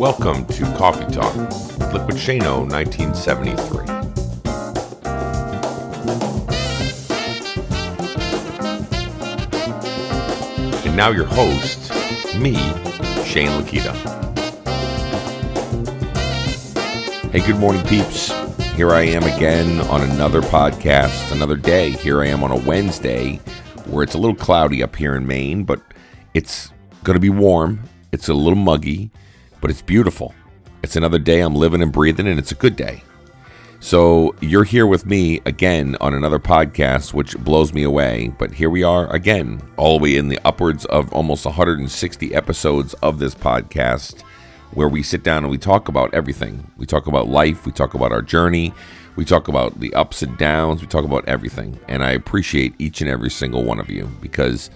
Welcome to Coffee Talk, Liquid Shano 1973. And now your host, me, Shane Lakita. Hey, good morning, peeps. Here I am again on another podcast, another day. Here I am on a Wednesday where it's a little cloudy up here in Maine, but it's going to be warm. It's a little muggy, but it's beautiful. It's another day I'm living and breathing, and it's a good day. So you're here with me again on another podcast, which blows me away. But here we are again, all the way in the upwards of almost 160 episodes of this podcast, where we sit down and we talk about everything. We talk about life, we talk about our journey, we talk about the ups and downs, we talk about everything. And I appreciate each and every single one of you because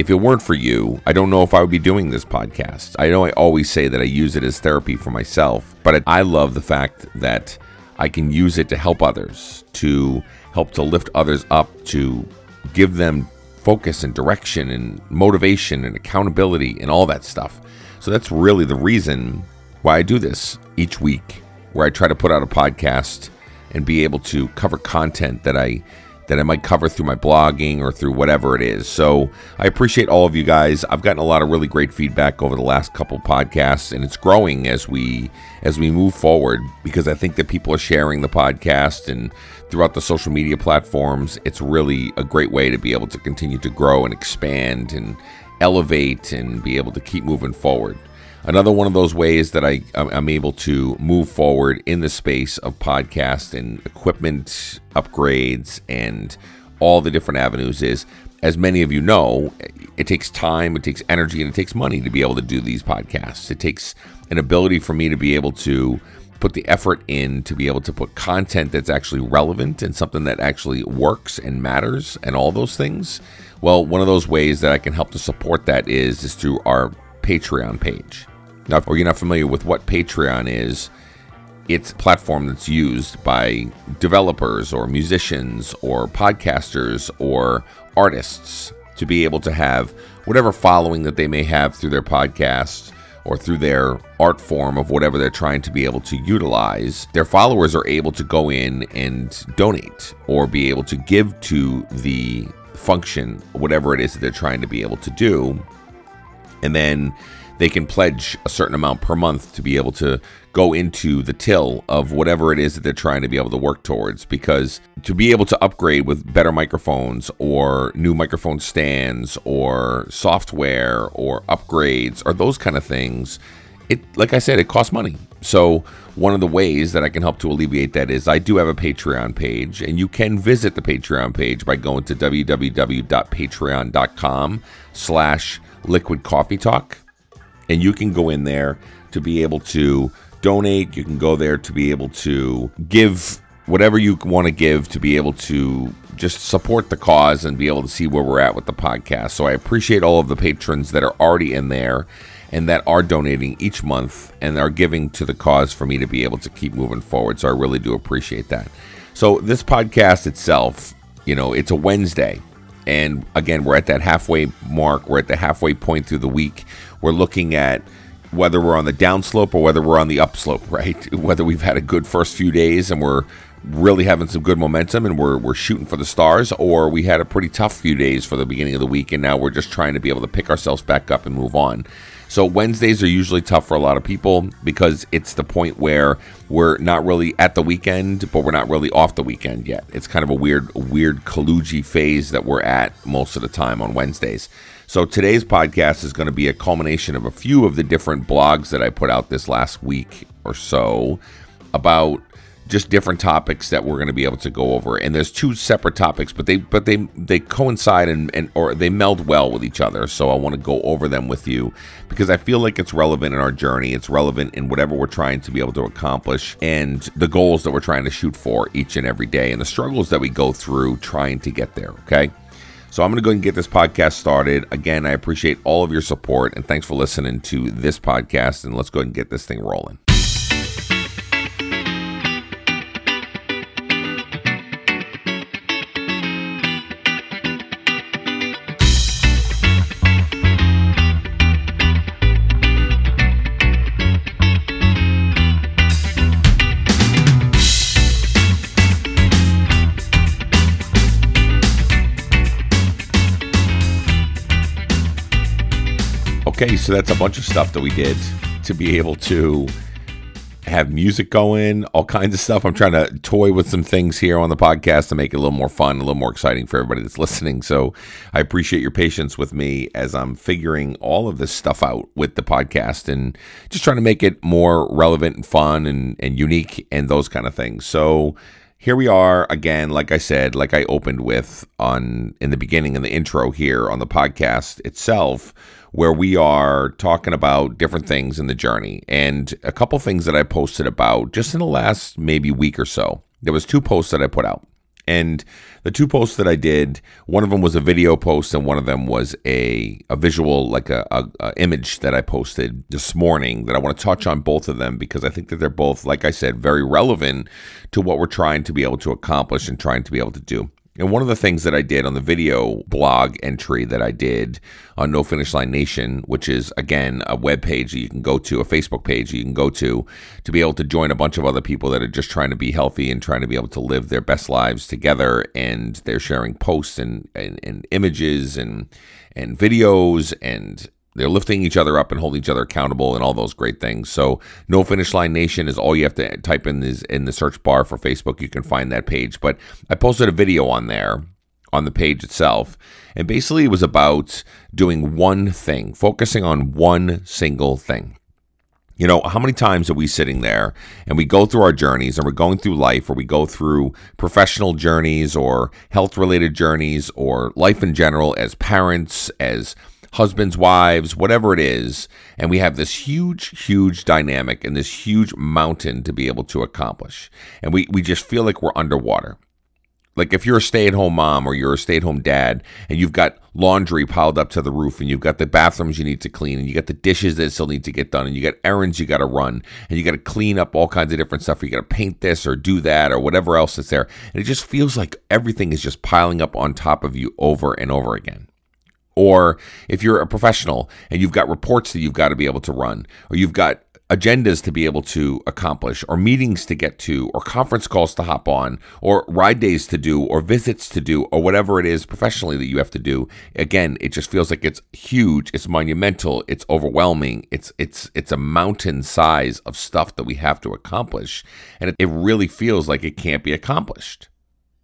if it weren't for you, I don't know if I would be doing this podcast. I know I always say that I use it as therapy for myself, but I love the fact that I can use it to help others, to help to lift others up, to give them focus and direction and motivation and accountability and all that stuff. So that's really the reason why I do this each week, where I try to put out a podcast and be able to cover content that I that I might cover through my blogging or through whatever it is. So I appreciate all of you guys. I've gotten a lot of really great feedback over the last couple podcasts, and it's growing as we as we move forward because I think that people are sharing the podcast and throughout the social media platforms. It's really a great way to be able to continue to grow and expand and elevate and be able to keep moving forward. Another one of those ways that I, I'm able to move forward in the space of podcast and equipment upgrades and all the different avenues is, as many of you know, it takes time, it takes energy, and it takes money to be able to do these podcasts. It takes an ability for me to be able to put the effort in to be able to put content that's actually relevant and something that actually works and matters and all those things. Well, one of those ways that I can help to support that is is through our Patreon page. If you're not familiar with what Patreon is, it's a platform that's used by developers or musicians or podcasters or artists to be able to have whatever following that they may have through their podcast or through their art form of whatever they're trying to be able to utilize, their followers are able to go in and donate or be able to give to the function, whatever it is that they're trying to be able to do. And then they can pledge a certain amount per month to be able to go into the till of whatever it is that they're trying to be able to work towards. Because to be able to upgrade with better microphones or new microphone stands or software or upgrades or those kind of things, it like I said, it costs money. So one of the ways that I can help to alleviate that is I do have a Patreon page, and you can visit the Patreon page by going to www.patreon.com slash liquid coffee talk and you can go in there to be able to donate. You can go there to be able to give whatever you want to give to be able to just support the cause and be able to see where we're at with the podcast. So I appreciate all of the patrons that are already in there and that are donating each month and are giving to the cause for me to be able to keep moving forward. So I really do appreciate that. So this podcast itself, you know, it's a Wednesday. And again, we're at that halfway mark. We're at the halfway point through the week. We're looking at whether we're on the downslope or whether we're on the upslope, right? Whether we've had a good first few days and we're really having some good momentum and we're, we're shooting for the stars, or we had a pretty tough few days for the beginning of the week and now we're just trying to be able to pick ourselves back up and move on. So Wednesdays are usually tough for a lot of people because it's the point where we're not really at the weekend, but we're not really off the weekend yet. It's kind of a weird, weird Kaluji phase that we're at most of the time on Wednesdays. So today's podcast is going to be a culmination of a few of the different blogs that I put out this last week or so about just different topics that we're going to be able to go over. And there's two separate topics but they but they they coincide and, and or they meld well with each other. So i want to go over them with you because i feel like it's relevant in our journey. It's relevant in whatever we're trying to be able to accomplish and the goals that we're trying to shoot for each and every day and the struggles that we go through trying to get there okay so I'm going to go and get this podcast started. Again, I appreciate all of your support and thanks for listening to this podcast. And let's go and get this thing rolling. Okay, so that's a bunch of stuff that we did to be able to have music going, all kinds of stuff. I'm trying to toy with some things here on the podcast to make it a little more fun, a little more exciting for everybody that's listening. So I appreciate your patience with me as I'm figuring all of this stuff out with the podcast and just trying to make it more relevant and fun and, and unique and those kind of things. So here we are again like i said like i opened with on in the beginning in the intro here on the podcast itself where we are talking about different things in the journey and a couple things that I posted about just in the last maybe week or so. There was two posts that I put out. And the two posts that I did, one of them was a video post, and one of them was a, a visual, like a, a, a, image that I posted this morning. That I want to touch on both of them because I think that they're both, like I said, very relevant to what we're trying to be able to accomplish and trying to be able to do. And one of the things that I did on the video blog entry that I did on No Finish Line Nation, which is again a web page that you can go to, a Facebook page you can go to, to be able to join a bunch of other people that are just trying to be healthy and trying to be able to live their best lives together. And they're sharing posts and, and, and images and and videos and they're lifting each other up and holding each other accountable and all those great things. So, No Finish Line Nation is all you have to type in is in the search bar for Facebook. You can find that page. But I posted a video on there on the page itself, and basically it was about doing one thing, focusing on one single thing. You know, how many times are we sitting there and we go through our journeys and we're going through life or we go through professional journeys or health related journeys or life in general as parents, as husbands, wives, whatever it is. And we have this huge, huge dynamic and this huge mountain to be able to accomplish. And we, we just feel like we're underwater. Like if you're a stay at home mom or you're a stay at home dad and you've got laundry piled up to the roof and you've got the bathrooms you need to clean and you got the dishes that still need to get done and you got errands you got to run and you got to clean up all kinds of different stuff. You got to paint this or do that or whatever else that's there. And it just feels like everything is just piling up on top of you over and over again. Or if you're a professional and you've got reports that you've got to be able to run, or you've got agendas to be able to accomplish, or meetings to get to, or conference calls to hop on, or ride days to do, or visits to do, or whatever it is professionally that you have to do. Again, it just feels like it's huge, it's monumental, it's overwhelming, it's it's it's a mountain size of stuff that we have to accomplish, and it, it really feels like it can't be accomplished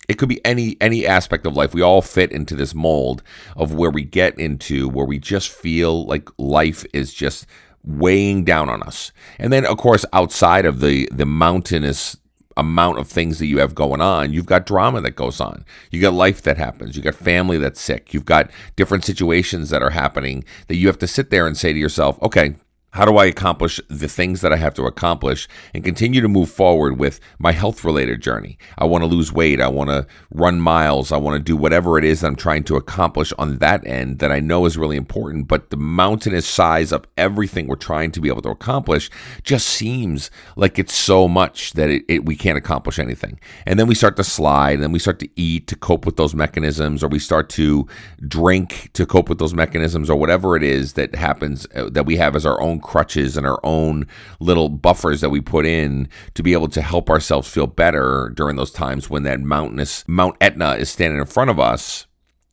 it could be any any aspect of life. We all fit into this mold of where we get into where we just feel like life is just weighing down on us. And then of course outside of the the mountainous amount of things that you have going on you've got drama that goes on. You got life that happens. You got family that's sick. You've got different situations that are happening that you have to sit there and say to yourself okay how do I accomplish the things that I have to accomplish and continue to move forward with my health related journey? I want to lose weight. I want to run miles. I want to do whatever it is I'm trying to accomplish on that end that I know is really important. But the mountainous size of everything we're trying to be able to accomplish just seems like it's so much that it, it, we can't accomplish anything. And then we start to slide and then we start to eat to cope with those mechanisms or we start to drink to cope with those mechanisms or whatever it is that happens uh, that we have as our own crutches and our own little buffers that we put in to be able to help ourselves feel better during those times when that mountainous Mount Etna is standing in front of us.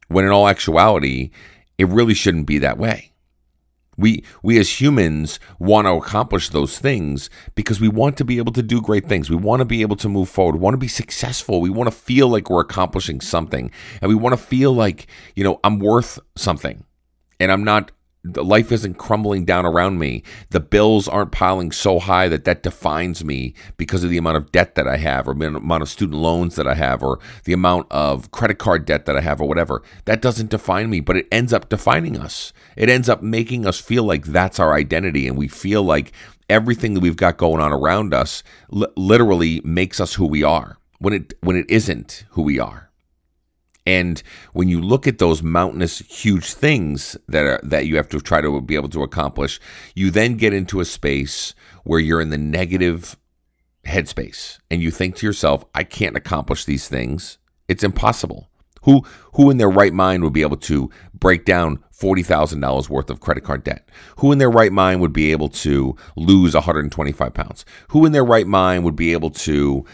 When in all actuality, it really shouldn't be that way. We we as humans want to accomplish those things because we want to be able to do great things. We want to be able to move forward. We want to be successful. We want to feel like we're accomplishing something. And we want to feel like, you know, I'm worth something. And I'm not life isn't crumbling down around me. The bills aren't piling so high that that defines me because of the amount of debt that I have, or the amount of student loans that I have, or the amount of credit card debt that I have, or whatever. That doesn't define me, but it ends up defining us. It ends up making us feel like that's our identity, and we feel like everything that we've got going on around us li- literally makes us who we are when it when it isn't who we are. And when you look at those mountainous, huge things that are, that you have to try to be able to accomplish, you then get into a space where you're in the negative headspace, and you think to yourself, "I can't accomplish these things. It's impossible." Who who in their right mind would be able to break down forty thousand dollars worth of credit card debt? Who in their right mind would be able to lose 125 pounds? Who in their right mind would be able to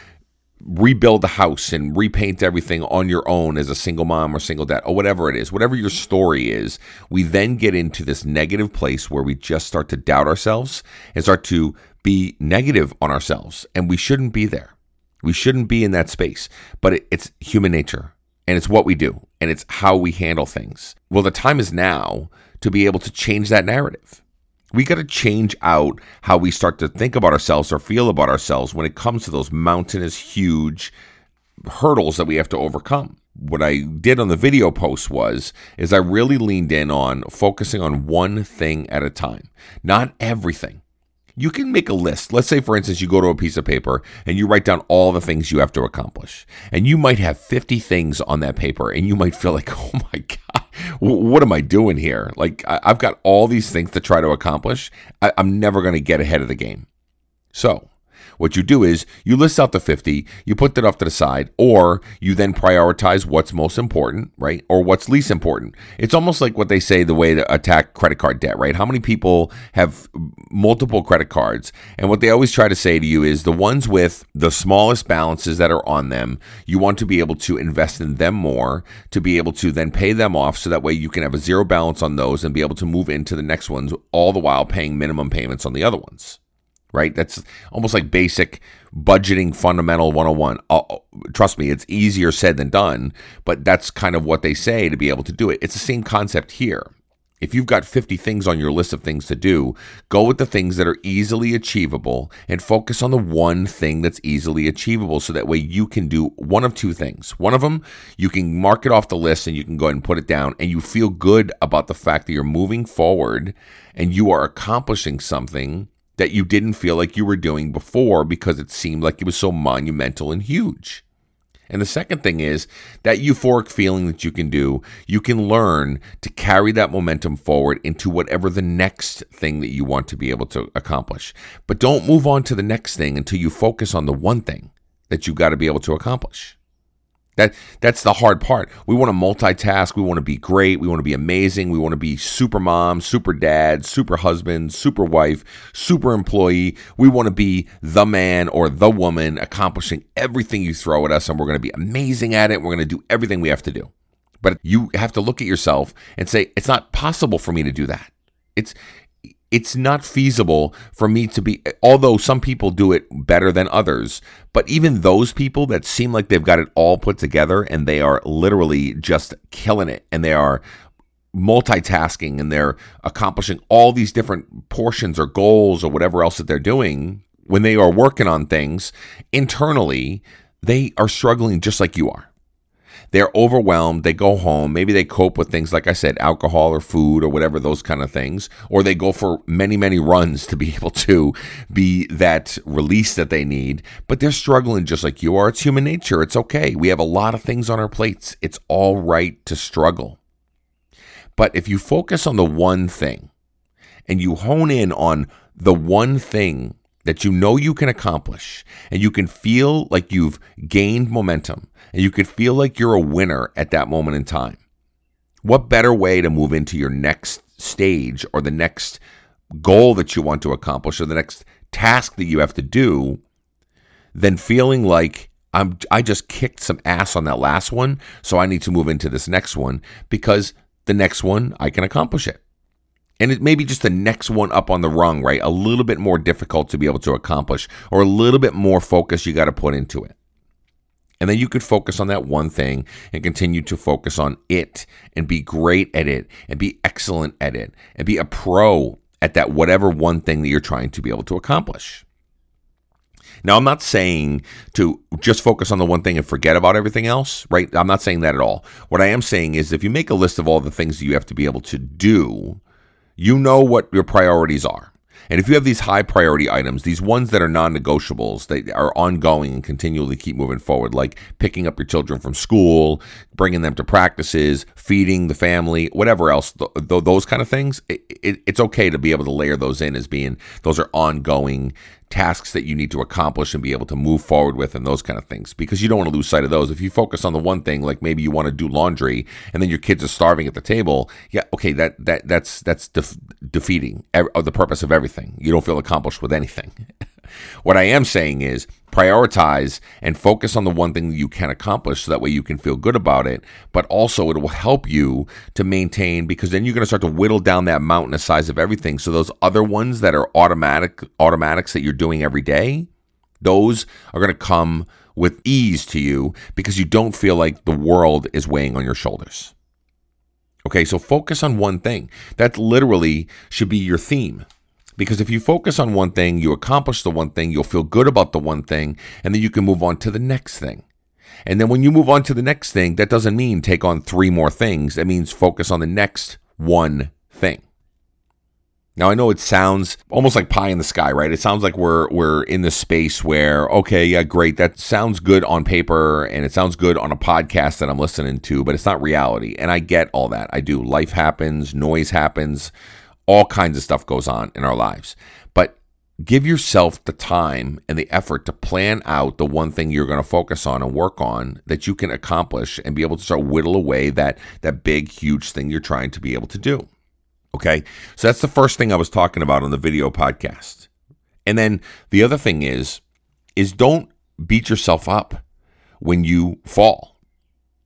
rebuild the house and repaint everything on your own as a single mom or single dad or whatever it is, whatever your story is, we then get into this negative place where we just start to doubt ourselves and start to be negative on ourselves. And we shouldn't be there. We shouldn't be in that space, but it, it's human nature and it's what we do and it's how we handle things. Well, the time is now to be able to change that narrative. We got to change out how we start to think about ourselves or feel about ourselves when it comes to those mountainous, huge hurdles that we have to overcome. What I did on the video post was is I really leaned in on focusing on one thing at a time, not everything you can make a list. Let's say, for instance, you go to a piece of paper and you write down all the things you have to accomplish. And you might have 50 things on that paper, and you might feel like, oh my God, what am I doing here? Like, I've got all these things to try to accomplish. I'm never going to get ahead of the game. So, what you do is you list out the 50, you put that off to the side, or you then prioritize what's most important, right? Or what's least important. It's almost like what they say the way to attack credit card debt, right? How many people have multiple credit cards? And what they always try to say to you is the ones with the smallest balances that are on them, you want to be able to invest in them more to be able to then pay them off so that way you can have a zero balance on those and be able to move into the next ones, all the while paying minimum payments on the other ones right? That's almost like basic budgeting fundamental 101. Uh, trust me, it's easier said than done, but that's kind of what they say to be able to do it. It's the same concept here. If you've got 50 things on your list of things to do, go with the things that are easily achievable and focus on the one thing that's easily achievable so that way you can do one of two things. One of them, you can mark it off the list and you can go ahead and put it down and you feel good about the fact that you're moving forward and you are accomplishing something that you didn't feel like you were doing before because it seemed like it was so monumental and huge. And the second thing is that euphoric feeling that you can do, you can learn to carry that momentum forward into whatever the next thing that you want to be able to accomplish. But don't move on to the next thing until you focus on the one thing that you've got to be able to accomplish. That that's the hard part. We want to multitask. We want to be great. We want to be amazing. We want to be super mom, super dad, super husband, super wife, super employee. We want to be the man or the woman accomplishing everything you throw at us, and we're going to be amazing at it. We're going to do everything we have to do. But you have to look at yourself and say, it's not possible for me to do that. It's it's not feasible for me to be although some people do it better than others but even those people that seem like they've got it all put together and they are literally just killing it and they are multitasking and they're accomplishing all these different portions or goals or whatever else that they're doing when they are working on things internally they are struggling just like you are they're overwhelmed. They go home. Maybe they cope with things like I said, alcohol or food or whatever, those kind of things. Or they go for many, many runs to be able to be that release that they need. But they're struggling just like you are. It's human nature. It's okay. We have a lot of things on our plates. It's all right to struggle. But if you focus on the one thing and you hone in on the one thing that you know you can accomplish and you can feel like you've gained momentum and you can feel like you're a winner at that moment in time. What better way to move into your next stage or the next goal that you want to accomplish or the next task that you have to do than feeling like I'm I just kicked some ass on that last one, so I need to move into this next one because the next one I can accomplish it and it may be just the next one up on the rung, right? A little bit more difficult to be able to accomplish, or a little bit more focus you got to put into it. And then you could focus on that one thing and continue to focus on it and be great at it and be excellent at it and be a pro at that whatever one thing that you're trying to be able to accomplish. Now, I'm not saying to just focus on the one thing and forget about everything else, right? I'm not saying that at all. What I am saying is if you make a list of all the things that you have to be able to do, you know what your priorities are. And if you have these high priority items, these ones that are non negotiables, they are ongoing and continually keep moving forward, like picking up your children from school, bringing them to practices, feeding the family, whatever else, th- th- those kind of things, it, it, it's okay to be able to layer those in as being those are ongoing tasks that you need to accomplish and be able to move forward with and those kind of things because you don't want to lose sight of those. If you focus on the one thing like maybe you want to do laundry and then your kids are starving at the table yeah okay that that that's that's def- defeating the purpose of everything. You don't feel accomplished with anything What I am saying is prioritize and focus on the one thing that you can accomplish so that way you can feel good about it, but also it will help you to maintain because then you're going to start to whittle down that mountain the size of everything. So those other ones that are automatic automatics that you're doing every day, those are going to come with ease to you because you don't feel like the world is weighing on your shoulders. Okay, so focus on one thing. That literally should be your theme. Because if you focus on one thing, you accomplish the one thing, you'll feel good about the one thing, and then you can move on to the next thing. And then when you move on to the next thing, that doesn't mean take on three more things. That means focus on the next one thing. Now I know it sounds almost like pie in the sky, right? It sounds like we're we're in this space where okay, yeah, great, that sounds good on paper and it sounds good on a podcast that I'm listening to, but it's not reality. And I get all that. I do. Life happens, noise happens, all kinds of stuff goes on in our lives. But give yourself the time and the effort to plan out the one thing you're going to focus on and work on that you can accomplish and be able to start whittle away that that big huge thing you're trying to be able to do. Okay. So that's the first thing I was talking about on the video podcast. And then the other thing is, is don't beat yourself up when you fall.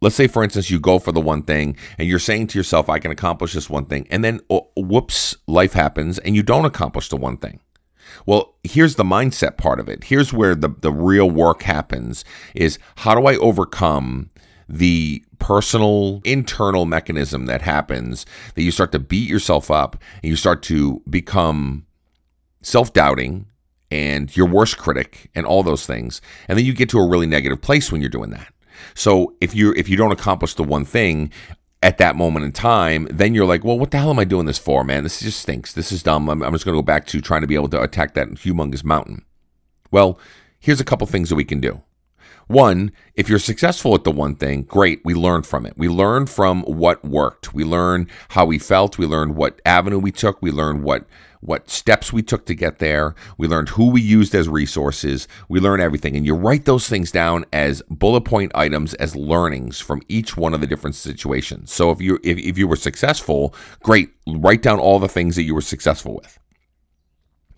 Let's say, for instance, you go for the one thing and you're saying to yourself, I can accomplish this one thing. And then, oh, whoops, life happens and you don't accomplish the one thing. Well, here's the mindset part of it. Here's where the, the real work happens is how do I overcome the personal internal mechanism that happens that you start to beat yourself up and you start to become self-doubting and your worst critic and all those things and then you get to a really negative place when you're doing that so if you if you don't accomplish the one thing at that moment in time, then you're like, well, what the hell am I doing this for, man? This just stinks. This is dumb. I'm, I'm just going to go back to trying to be able to attack that humongous mountain. Well, here's a couple things that we can do. One, if you're successful at the one thing, great. We learn from it. We learn from what worked. We learn how we felt. We learned what avenue we took. We learned what what steps we took to get there. We learned who we used as resources. We learn everything. And you write those things down as bullet point items, as learnings from each one of the different situations. So if you if, if you were successful, great. Write down all the things that you were successful with.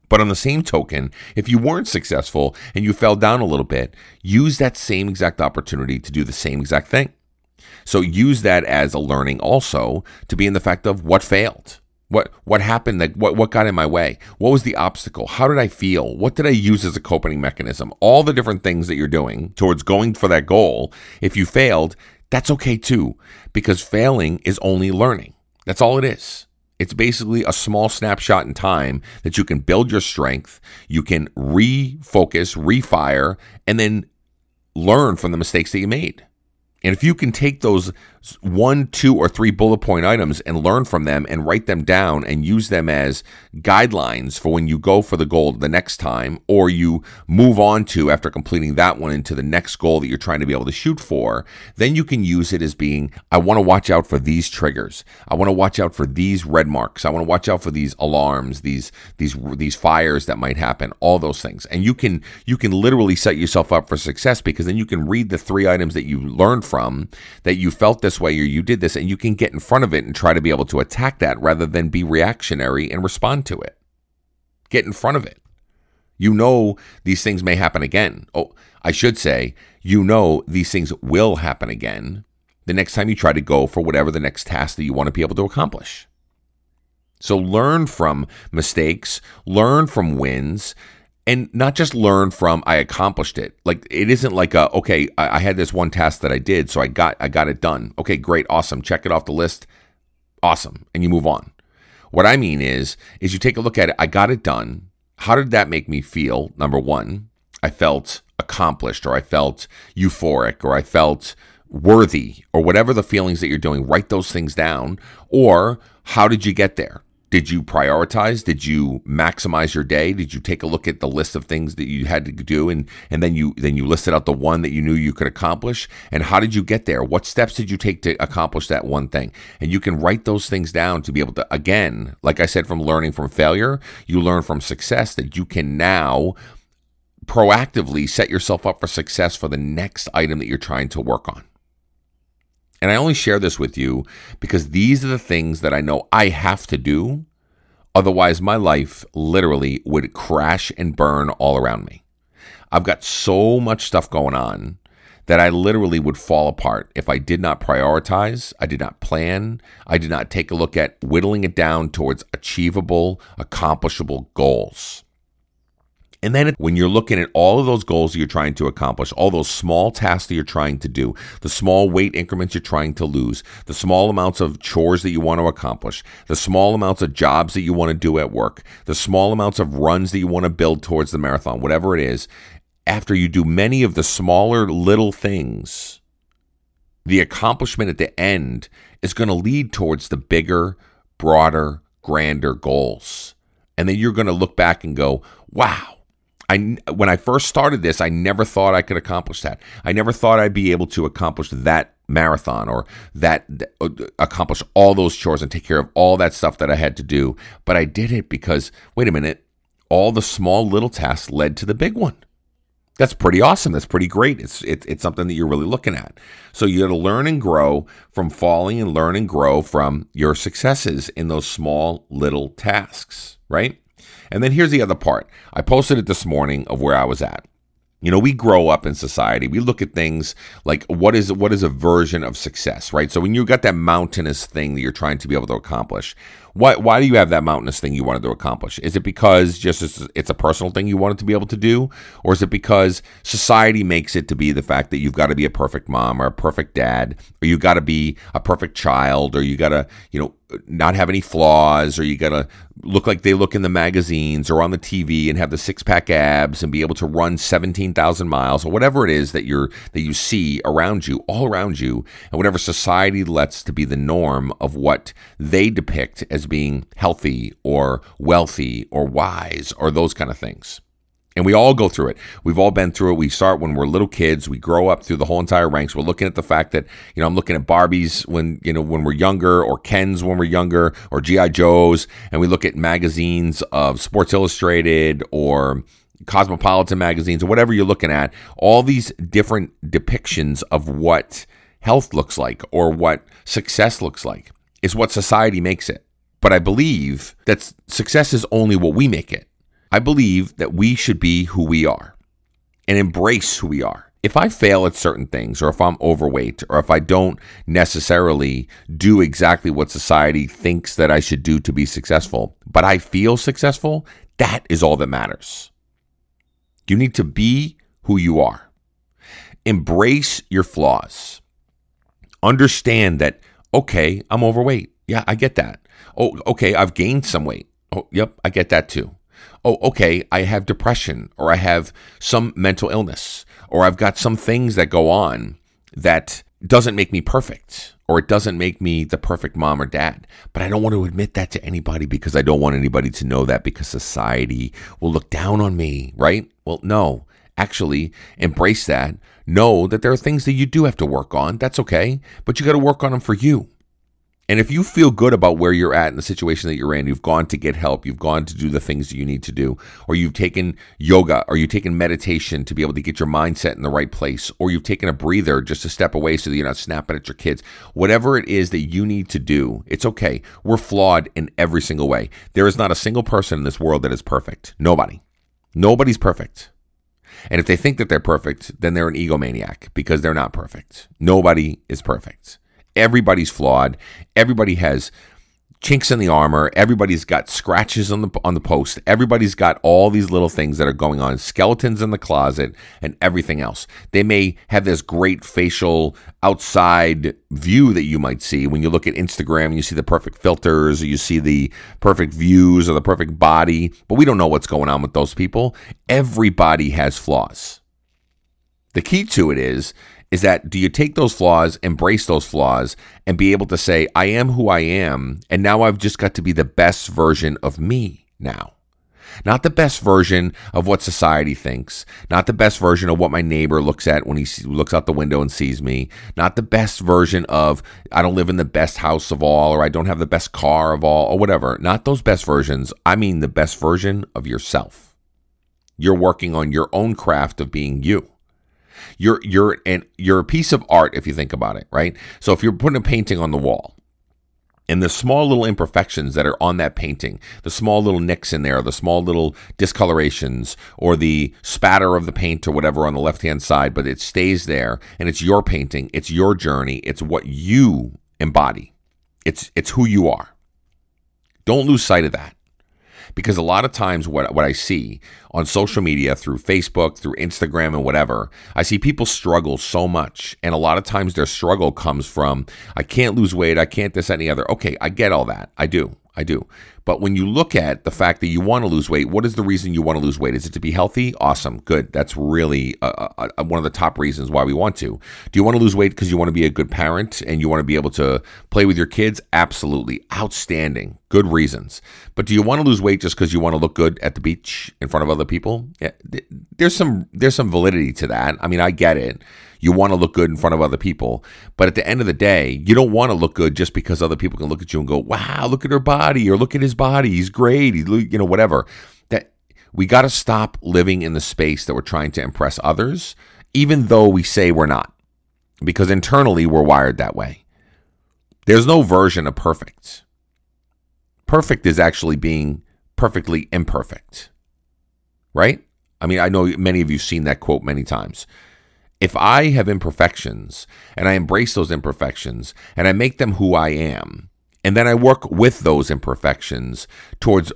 But on the same token, if you weren't successful and you fell down a little bit, use that same exact opportunity to do the same exact thing. So use that as a learning also to be in the fact of what failed. What what happened that what what got in my way? What was the obstacle? How did I feel? What did I use as a coping mechanism? All the different things that you're doing towards going for that goal. If you failed, that's okay too because failing is only learning. That's all it is. It's basically a small snapshot in time that you can build your strength, you can refocus, refire, and then learn from the mistakes that you made. And if you can take those one, two, or three bullet point items and learn from them and write them down and use them as guidelines for when you go for the goal the next time, or you move on to after completing that one into the next goal that you're trying to be able to shoot for, then you can use it as being I want to watch out for these triggers. I want to watch out for these red marks. I want to watch out for these alarms, these these these fires that might happen, all those things. And you can you can literally set yourself up for success because then you can read the three items that you learned from from that you felt this way or you did this, and you can get in front of it and try to be able to attack that rather than be reactionary and respond to it. Get in front of it. You know these things may happen again. Oh, I should say, you know these things will happen again the next time you try to go for whatever the next task that you want to be able to accomplish. So learn from mistakes, learn from wins, and not just learn from I accomplished it. Like it isn't like a okay, I, I, had this one task that I did, so I got I got it done. Okay, great, awesome. Check it off the list. Awesome, and you move on. What I mean is, is you take a look at it. I got it done. How did that make me feel? Number one, I felt accomplished, or I felt euphoric, or I felt worthy, or whatever the feelings that you're doing. Write those things down. Or how did you get there? Did you prioritize? Did you maximize your day? Did you take a look at the list of things that you had to do and and then you then you listed out the one that you knew you could accomplish? And how did you get there? What steps did you take to accomplish that one thing? And you can write those things down to be able to again, like I said from learning from failure, you learn from success that you can now proactively set yourself up for success for the next item that you're trying to work on. And I only share this with you because these are the things that I know I have to do Otherwise, my life literally would crash and burn all around me. I've got so much stuff going on that I literally would fall apart if I did not prioritize, I did not plan, I did not take a look at whittling it down towards achievable, accomplishable goals. And then when you're looking at all of those goals that you're trying to accomplish, all those small tasks that you're trying to do, the small weight increments you're trying to lose, the small amounts of chores that you want to accomplish, the small amounts of jobs that you want to do at work, the small amounts of runs that you want to build towards the marathon, whatever it is, after you do many of the smaller little things, the accomplishment at the end is going to lead towards the bigger, broader, grander goals. And then you're going to look back and go, wow, I when I first started this, I never thought I could accomplish that. I never thought I'd be able to accomplish that marathon or that uh, accomplish all those chores and take care of all that stuff that I had to do. But I did it because wait a minute, all the small little tasks led to the big one. That's pretty awesome. That's pretty great. It's it, it's something that you're really looking at. So you got to learn and grow from falling and learn and grow from your successes in those small little tasks, right? And then here's the other part. I posted it this morning of where I was at. You know, we grow up in society. We look at things like what is what is a version of success, right? So when you've got that mountainous thing that you're trying to be able to accomplish, why why do you have that mountainous thing you wanted to accomplish? Is it because just it's, a personal thing you wanted to be able to do, or is it because society makes it to be the fact that you've got to be a perfect mom or a perfect dad, or you got to be a perfect child, or you got to you know not have any flaws, or you got to look like they look in the magazines or on the TV and have the six pack abs and be able to run 17,000 miles or whatever it is that you're that you see around you, all around you, and whatever society lets to be the norm of what they depict as being healthy or wealthy or wise or those kind of things. And we all go through it. We've all been through it. We start when we're little kids. We grow up through the whole entire ranks. We're looking at the fact that, you know, I'm looking at Barbies when, you know, when we're younger or Kens when we're younger or G.I. Joes. And we look at magazines of Sports Illustrated or Cosmopolitan magazines or whatever you're looking at. All these different depictions of what health looks like or what success looks like is what society makes it. But I believe that success is only what we make it. I believe that we should be who we are and embrace who we are. If I fail at certain things, or if I'm overweight, or if I don't necessarily do exactly what society thinks that I should do to be successful, but I feel successful, that is all that matters. You need to be who you are. Embrace your flaws. Understand that, okay, I'm overweight. Yeah, I get that. Oh, okay, I've gained some weight. Oh, yep, I get that too oh, okay, I have depression or I have some mental illness or I've got some things that go on that doesn't make me perfect or it doesn't make me the perfect mom or dad. But I don't want to admit that to anybody because I don't want anybody to know that because society will look down on me, right? Well, no. Actually, embrace that. Know that there are things that you do have to work on. That's okay. But you got to work on them for you. And if you feel good about where you're at in the situation that you're in, you've gone to get help, you've gone to do the things that you need to do, or you've taken yoga, or you've taken meditation to be able to get your mindset in the right place, or you've taken a breather just to step away so that you're not snapping at your kids. Whatever it is that you need to do, it's okay. We're flawed in every single way. There is not a single person in this world that is perfect. Nobody. Nobody's perfect. And if they think that they're perfect, then they're an egomaniac because they're not perfect. Nobody is perfect. Everybody's flawed. Everybody has chinks in the armor. Everybody's got scratches on the on the post. Everybody's got all these little things that are going on, skeletons in the closet, and everything else. They may have this great facial outside view that you might see when you look at Instagram and you see the perfect filters, or you see the perfect views or the perfect body, but we don't know what's going on with those people. Everybody has flaws. The key to it is is that do you take those flaws, embrace those flaws, and be able to say, I am who I am, and now I've just got to be the best version of me now? Not the best version of what society thinks, not the best version of what my neighbor looks at when he looks out the window and sees me, not the best version of I don't live in the best house of all, or I don't have the best car of all, or whatever. Not those best versions. I mean the best version of yourself. You're working on your own craft of being you. You're you're and you're a piece of art if you think about it, right? So if you're putting a painting on the wall, And the small little imperfections that are on that painting, the small little nicks in there, the small little discolorations, or the spatter of the paint or whatever on the left hand side, but it stays there and it's your painting, it's your journey, it's what you embody. It's it's who you are. Don't lose sight of that. Because a lot of times, what, what I see on social media through Facebook, through Instagram, and whatever, I see people struggle so much. And a lot of times their struggle comes from, I can't lose weight, I can't this, any other. Okay, I get all that. I do. I do. But when you look at the fact that you want to lose weight, what is the reason you want to lose weight? Is it to be healthy? Awesome. Good. That's really uh, uh, uh, one of the top reasons why we want to. Do you want to lose weight because you want to be a good parent and you want to be able to play with your kids? Absolutely. Outstanding. Good reasons. But do you want to lose weight just because you want to look good at the beach in front of other people? Yeah, there's some there's some validity to that. I mean, I get it. You want to look good in front of other people. But at the end of the day, you don't want to look good just because other people can look at you and go, wow, look at her body or look at his body. He's great. He, you know, whatever. That we got to stop living in the space that we're trying to impress others, even though we say we're not, because internally we're wired that way. There's no version of perfect. Perfect is actually being perfectly imperfect, right? I mean, I know many of you have seen that quote many times if I have imperfections and I embrace those imperfections and I make them who I am, and then I work with those imperfections towards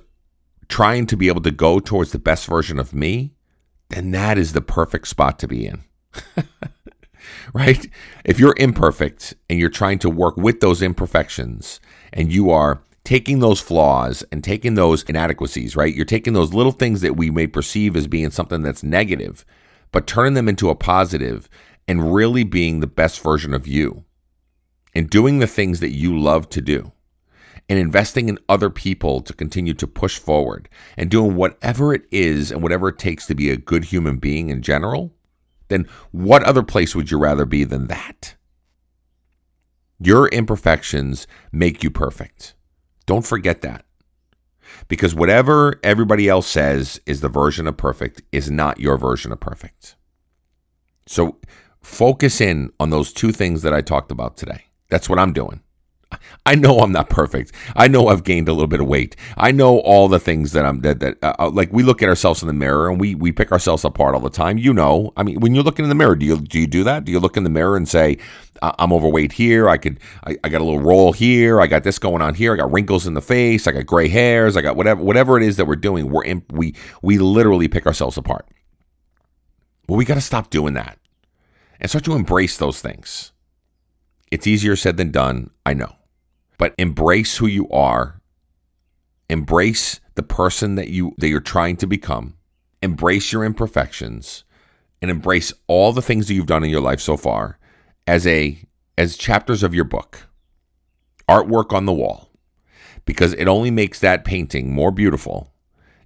trying to be able to go towards the best version of me, then that is the perfect spot to be in. right? If you're imperfect and you're trying to work with those imperfections and you are taking those flaws and taking those inadequacies, right? You're taking those little things that we may perceive as being something that's negative but turning them into a positive and really being the best version of you and doing the things that you love to do and investing in other people to continue to push forward and doing whatever it is and whatever it takes to be a good human being in general, then what other place would you rather be than that? Your imperfections make you perfect. Don't forget that. Because whatever everybody else says is the version of perfect is not your version of perfect. So focus in on those two things that I talked about today. That's what I'm doing. I know I'm not perfect. I know I've gained a little bit of weight. I know all the things that I'm that that uh, uh like we look at ourselves in the mirror and we we pick ourselves apart all the time. You know, I mean, when you're looking in the mirror, do you do you do that? Do you look in the mirror and say, I'm overweight here. I could I, I got a little roll here. I got this going on here. I got wrinkles in the face. I got gray hairs. I got whatever whatever it is that we're doing. We're in, we we literally pick ourselves apart. Well, we got to stop doing that and start to embrace those things. It's easier said than done. I know but embrace who you are. Embrace the person that you that you're trying to become. Embrace your imperfections and embrace all the things that you've done in your life so far as a as chapters of your book. Artwork on the wall. Because it only makes that painting more beautiful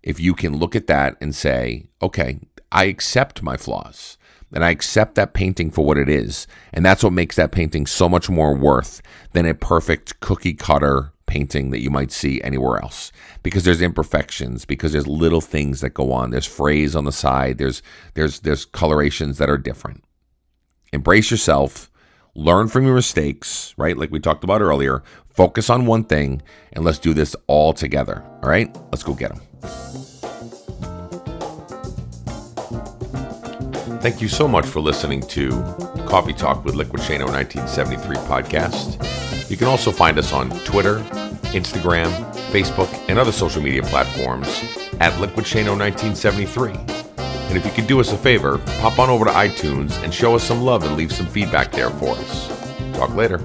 if you can look at that and say, "Okay, I accept my flaws." and I accept that painting for what it is. And that's what makes that painting so much more worth than a perfect cookie cutter painting that you might see anywhere else. Because there's imperfections because there's little things that go on. There's phrase on the side. There's there's there's colorations that are different. Embrace yourself. Learn from your mistakes right? Like we talked about earlier. Focus on one thing and let's do this all together. All right? Let's go get them Thank you so much for listening to Coffee Talk with Liquid Shano 1973 podcast. You can also find us on Twitter, Instagram, Facebook, and other social media platforms at Liquid Shano 1973. And if you could do us a favor, pop on over to iTunes and show us some love and leave some feedback there for us. Talk later.